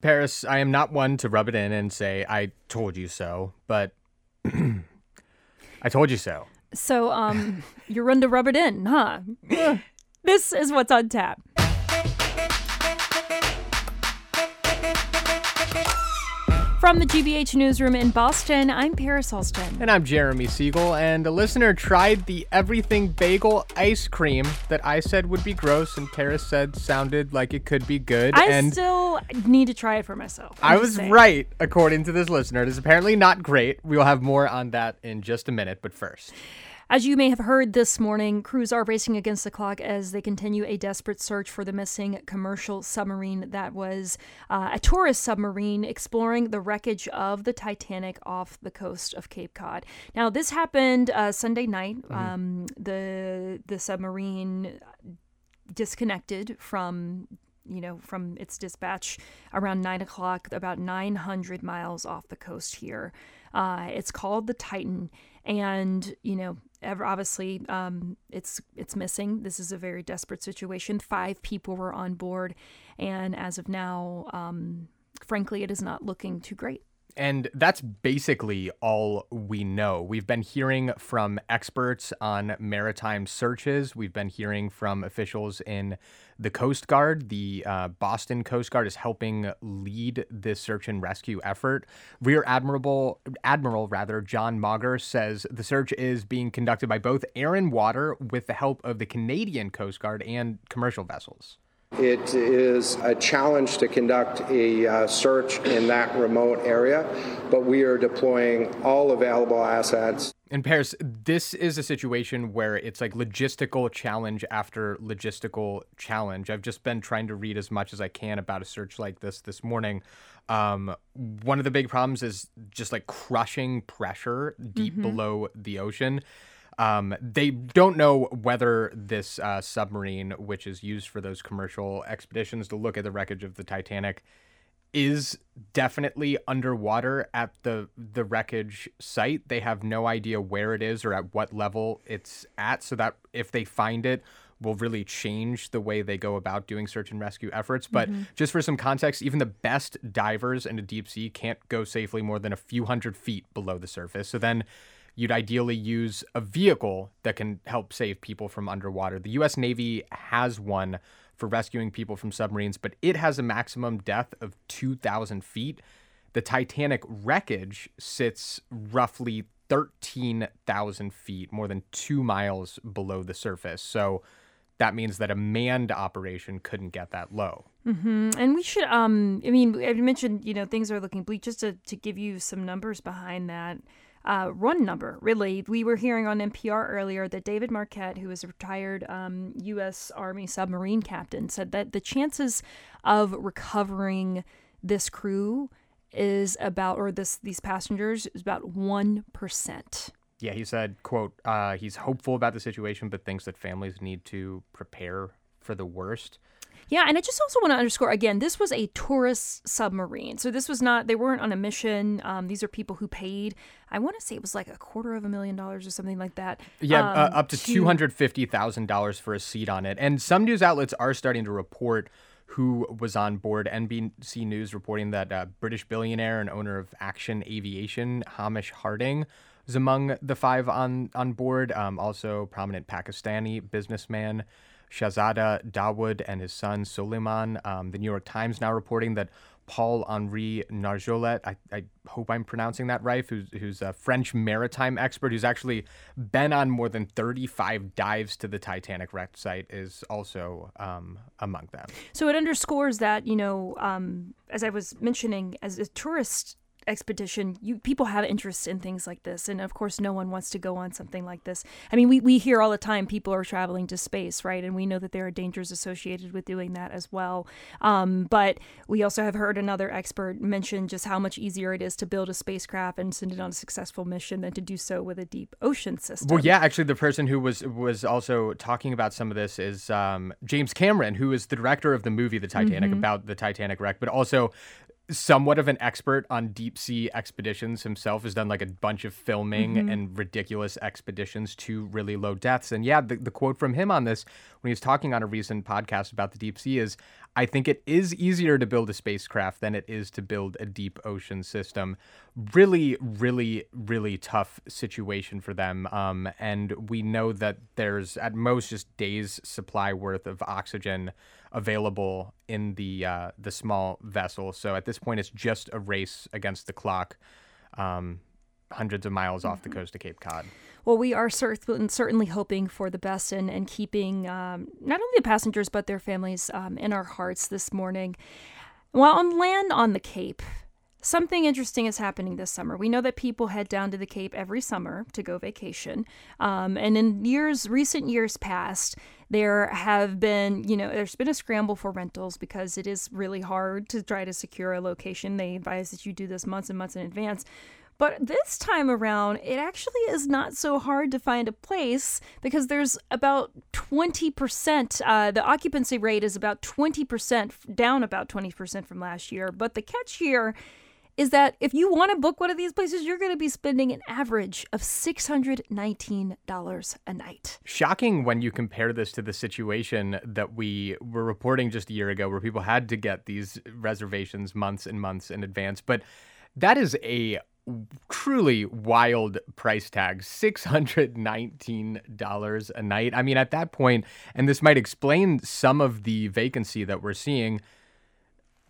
Paris, I am not one to rub it in and say, I told you so, but I told you so. So, um, you're run to rub it in, huh? this is what's on tap. From the GBH newsroom in Boston, I'm Paris Alston. And I'm Jeremy Siegel, and a listener tried the everything bagel ice cream that I said would be gross, and Paris said sounded like it could be good. I and still need to try it for myself. I I'm was saying. right, according to this listener. It is apparently not great. We will have more on that in just a minute, but first. As you may have heard this morning, crews are racing against the clock as they continue a desperate search for the missing commercial submarine that was uh, a tourist submarine exploring the wreckage of the Titanic off the coast of Cape Cod. Now, this happened uh, Sunday night. Um, the the submarine disconnected from you know from its dispatch around nine o'clock about 900 miles off the coast here uh, it's called the titan and you know ever obviously um, it's it's missing. This is a very desperate situation. Five people were on board and as of now um, frankly it is not looking too great And that's basically all we know. We've been hearing from experts on maritime searches. We've been hearing from officials in the Coast Guard. The uh, Boston Coast Guard is helping lead this search and rescue effort. Rear Admiral Admiral rather John Mauger says the search is being conducted by both air and water with the help of the Canadian Coast Guard and commercial vessels. It is a challenge to conduct a uh, search in that remote area, but we are deploying all available assets. In Paris, this is a situation where it's like logistical challenge after logistical challenge. I've just been trying to read as much as I can about a search like this this morning. Um, one of the big problems is just like crushing pressure deep below the ocean. Um, they don't know whether this uh, submarine, which is used for those commercial expeditions to look at the wreckage of the Titanic, is definitely underwater at the the wreckage site. They have no idea where it is or at what level it's at, so that if they find it, will really change the way they go about doing search and rescue efforts. But just for some context, even the best divers in a deep sea can't go safely more than a few hundred feet below the surface. So then you'd ideally use a vehicle that can help save people from underwater. The US Navy has one for rescuing people from submarines, but it has a maximum depth of 2,000 feet. The Titanic wreckage sits roughly 13,000 feet, more than two miles below the surface. So that means that a manned operation couldn't get that low. and we should um i mean i mentioned you know things are looking bleak just to, to give you some numbers behind that uh, one number, really. We were hearing on NPR earlier that David Marquet, who is a retired um, U.S. Army submarine captain, said that the chances of recovering this crew is about, or this these passengers is about one percent. Yeah, he said, quote, uh, he's hopeful about the situation, but thinks that families need to prepare for the worst. Yeah, and I just also want to underscore again, this was a tourist submarine. So this was not, they weren't on a mission. Um, these are people who paid, I want to say it was like a quarter of a million dollars or something like that. Yeah, uh, um, up to two hundred fifty thousand dollars for a seat on it, and some news outlets are starting to report who was on board. NBC News reporting that uh, British billionaire and owner of Action Aviation Hamish Harding was among the five on on board. Um, also, prominent Pakistani businessman Shahzada Dawood and his son Suleman. Um, the New York Times now reporting that Paul Henri Nargeolet, I, I hope I'm pronouncing that right, who's, who's a French maritime expert who's actually been on more than 35 dives to the Titanic wreck site, is also um, among them. So it underscores that, you know, um, as I was mentioning, as a tourist expedition, you people have interest in things like this, and of course, no one wants to go on something like this. I mean, we we hear all the time people are traveling to space, right? And we know that there are dangers associated with doing that as well. Um, but we also have heard another expert mention just how much easier it is to build a spacecraft and send it on a successful mission than to do so with a deep ocean system. Well, yeah, actually, the person who was was also talking about some of this is um, James Cameron, who is the director of the movie The Titanic about the Titanic wreck, but also somewhat of an expert on deep sea expeditions himself. Has done like a bunch of filming and ridiculous expeditions to really low depths. And yeah, the, the quote from him on this when he was talking on a recent podcast about the deep sea is, I think it is easier to build a spacecraft than it is to build a deep ocean system. Really, really, really tough situation for them. Um, and we know that there's at most just days' supply worth of oxygen available in the uh, the small vessel. So at this point, it's just a race against the clock, um, hundreds of miles mm-hmm. off the mm-hmm. coast of Cape Cod. Well, we are certainly hoping for the best and, and keeping um, not only the passengers but their families um, in our hearts this morning. While on land on the Cape, something interesting is happening this summer. We know that people head down to the Cape every summer to go vacation. Um, and in years, recent years past, there have been, you know, there's been a scramble for rentals because it is really hard to try to secure a location. They advise that you do this months and months in advance. But this time around, it actually is not so hard to find a place because there's about 20%. Uh, the occupancy rate is about 20%, down about 20% from last year. But the catch here is that if you want to book one of these places, you're going to be spending an average of $619 a night. Shocking when you compare this to the situation that we were reporting just a year ago, where people had to get these reservations months and months in advance. But that is a truly wild price tag $619 a night. I mean, at that point, and this might explain some of the vacancy that we're seeing.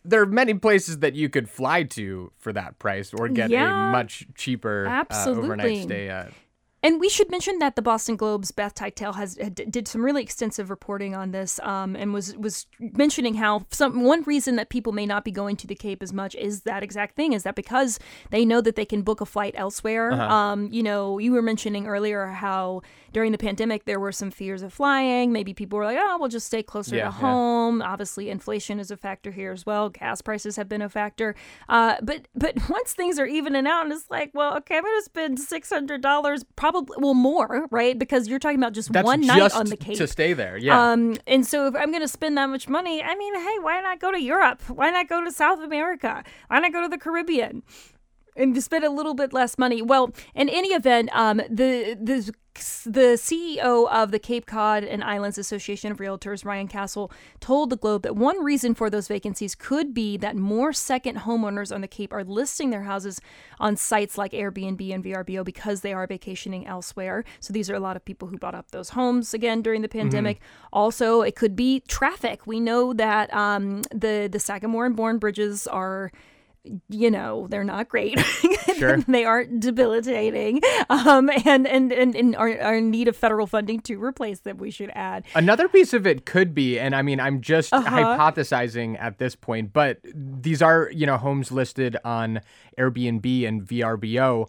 There are many places that you could fly to for that price or get yeah, a much cheaper uh, overnight stay at. And we should mention that the Boston Globe's Beth Teitell has did some really extensive reporting on this, um, and was was mentioning how some one reason that people may not be going to the Cape as much is that exact thing is that because they know that they can book a flight elsewhere. Uh-huh. Um, you know, you were mentioning earlier how during the pandemic there were some fears of flying. Maybe people were like, oh, we'll just stay closer yeah, to home. Yeah. Obviously, inflation is a factor here as well. Gas prices have been a factor. Uh, but but once things are evening out, and it's like, well, okay, I'm gonna spend six hundred dollars. Probably probably well more, right? Because you're talking about just That's one just night on the Cape to stay there. Yeah. Um, and so if I'm going to spend that much money, I mean, hey, why not go to Europe? Why not go to South America? Why not go to the Caribbean? and spend a little bit less money. Well, in any event, um, the the the CEO of the Cape Cod and Islands Association of Realtors, Ryan Castle, told the Globe that one reason for those vacancies could be that more second homeowners on the Cape are listing their houses on sites like Airbnb and VRBO because they are vacationing elsewhere. So these are a lot of people who bought up those homes again during the mm-hmm. pandemic. Mm-hmm. Also, it could be traffic. We know that um, the the Sagamore and Bourne bridges are you know they're not great sure. they aren't debilitating um, and, and and, and are, are, in need of federal funding to replace them we should add another piece of it could be and i mean i'm just uh-huh. hypothesizing at this point but these are you know homes listed on airbnb and vrbo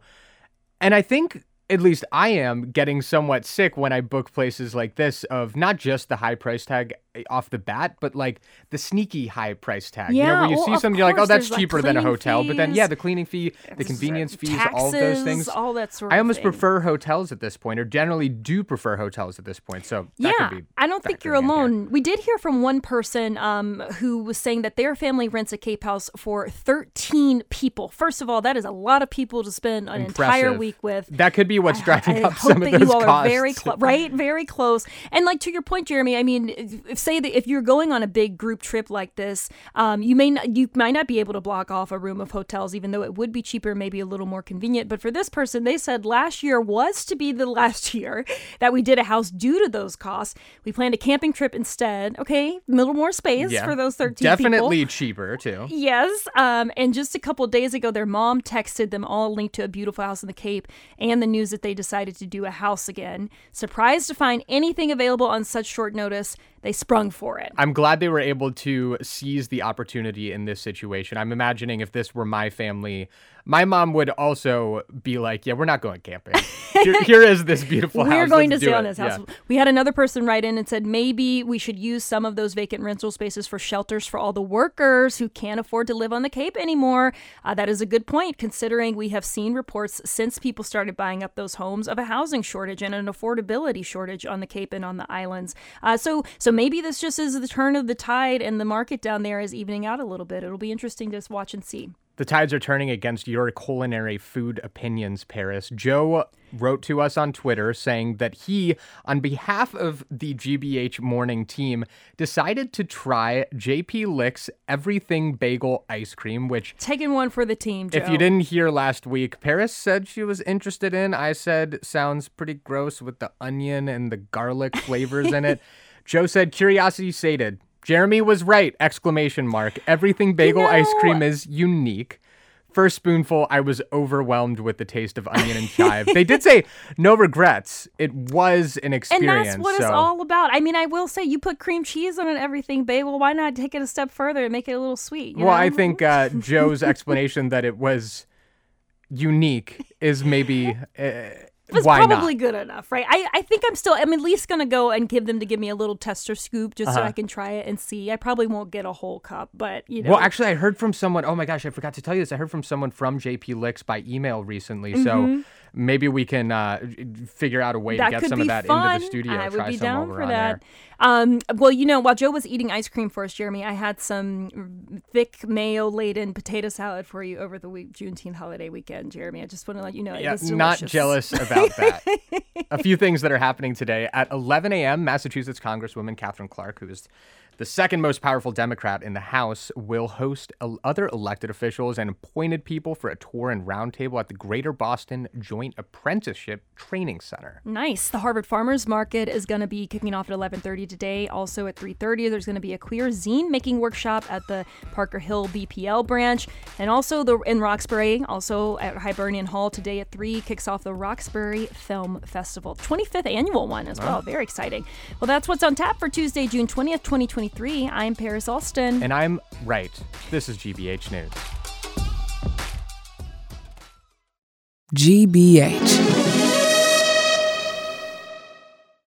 and i think at least I am getting somewhat sick when I book places like this of not just the high price tag off the bat, but like the sneaky high price tag. Yeah, you know, when you well, see something, you're like, oh, that's cheaper like than a hotel. Fees, but then, yeah, the cleaning fee, the convenience fees, taxes, all of those things. All that sort I almost thing. prefer hotels at this point, or generally do prefer hotels at this point. So yeah, I don't think you're alone. We did hear from one person um, who was saying that their family rents a Cape House for 13 people. First of all, that is a lot of people to spend an Impressive. entire week with. That could be what's driving I, up hope some that of those you all costs. are very close, right? Very close. And like to your point, Jeremy, I mean, if, say that if you're going on a big group trip like this, um, you may not, you might not be able to block off a room of hotels, even though it would be cheaper, maybe a little more convenient. But for this person, they said last year was to be the last year that we did a house due to those costs. We planned a camping trip instead. Okay, a little more space yeah, for those 13 definitely people. cheaper too. Yes. Um, and just a couple days ago, their mom texted them all a link to a beautiful house in the Cape and the news that they decided to do a house again. Surprised to find anything available on such short notice they sprung for it. I'm glad they were able to seize the opportunity in this situation. I'm imagining if this were my family, my mom would also be like, "Yeah, we're not going camping. here, here is this beautiful house. We're going Let's to stay on this house." Yeah. We had another person write in and said maybe we should use some of those vacant rental spaces for shelters for all the workers who can't afford to live on the Cape anymore. Uh, that is a good point, considering we have seen reports since people started buying up those homes of a housing shortage and an affordability shortage on the Cape and on the islands. Uh, so, so maybe this just is the turn of the tide, and the market down there is evening out a little bit. It'll be interesting to watch and see. The tides are turning against your culinary food opinions, Paris. Joe wrote to us on Twitter saying that he, on behalf of the GBH morning team, decided to try JP Lick's Everything Bagel Ice Cream, which. Taking one for the team, Joe. If you didn't hear last week, Paris said she was interested in. I said, sounds pretty gross with the onion and the garlic flavors in it. Joe said, curiosity sated. Jeremy was right! Exclamation mark. Everything bagel know- ice cream is unique. First spoonful, I was overwhelmed with the taste of onion and chive. they did say no regrets. It was an experience. And that's what so. it's all about. I mean, I will say you put cream cheese on an everything bagel. Why not take it a step further and make it a little sweet? you Well, I think uh, Joe's explanation that it was unique is maybe uh, was why probably not? good enough, right? I, I think I'm still, I'm at least going to go and give them to give me a little tester scoop just so Uh-huh. I can try it and see. I probably won't get a whole cup, but, you know. Well, actually, I heard from someone. Oh my gosh, I forgot to tell you this. I heard from someone from JP Licks by email recently. So maybe we can uh, figure out a way that to get some of that fun. into the studio. I would Try be down for that. Um, well, you know, while Joe was eating ice cream for us, Jeremy, I had some thick mayo laden potato salad for you over the week, Juneteenth holiday weekend. Jeremy, I just want to let you know it Yeah, not jealous about that. a few things that are happening today. At 11 a.m., Massachusetts Congresswoman Katherine Clark, who is the second most powerful Democrat in the House, will host other elected officials and appointed people for a tour and roundtable at the Greater Boston Joint Apprenticeship Training Center. Nice. The Harvard Farmers Market is going to be kicking off at 11:30 today. Also at 3:30, there's going to be a queer zine making workshop at the Parker Hill BPL branch, and also the in Roxbury, also at Hibernian Hall today at 3 kicks off the Roxbury Film Festival, 25th annual one as well. Very exciting. Well, that's what's on tap for Tuesday, June 20th, 2023. I'm Paris Alston. And I'm right. This is GBH News. GBH.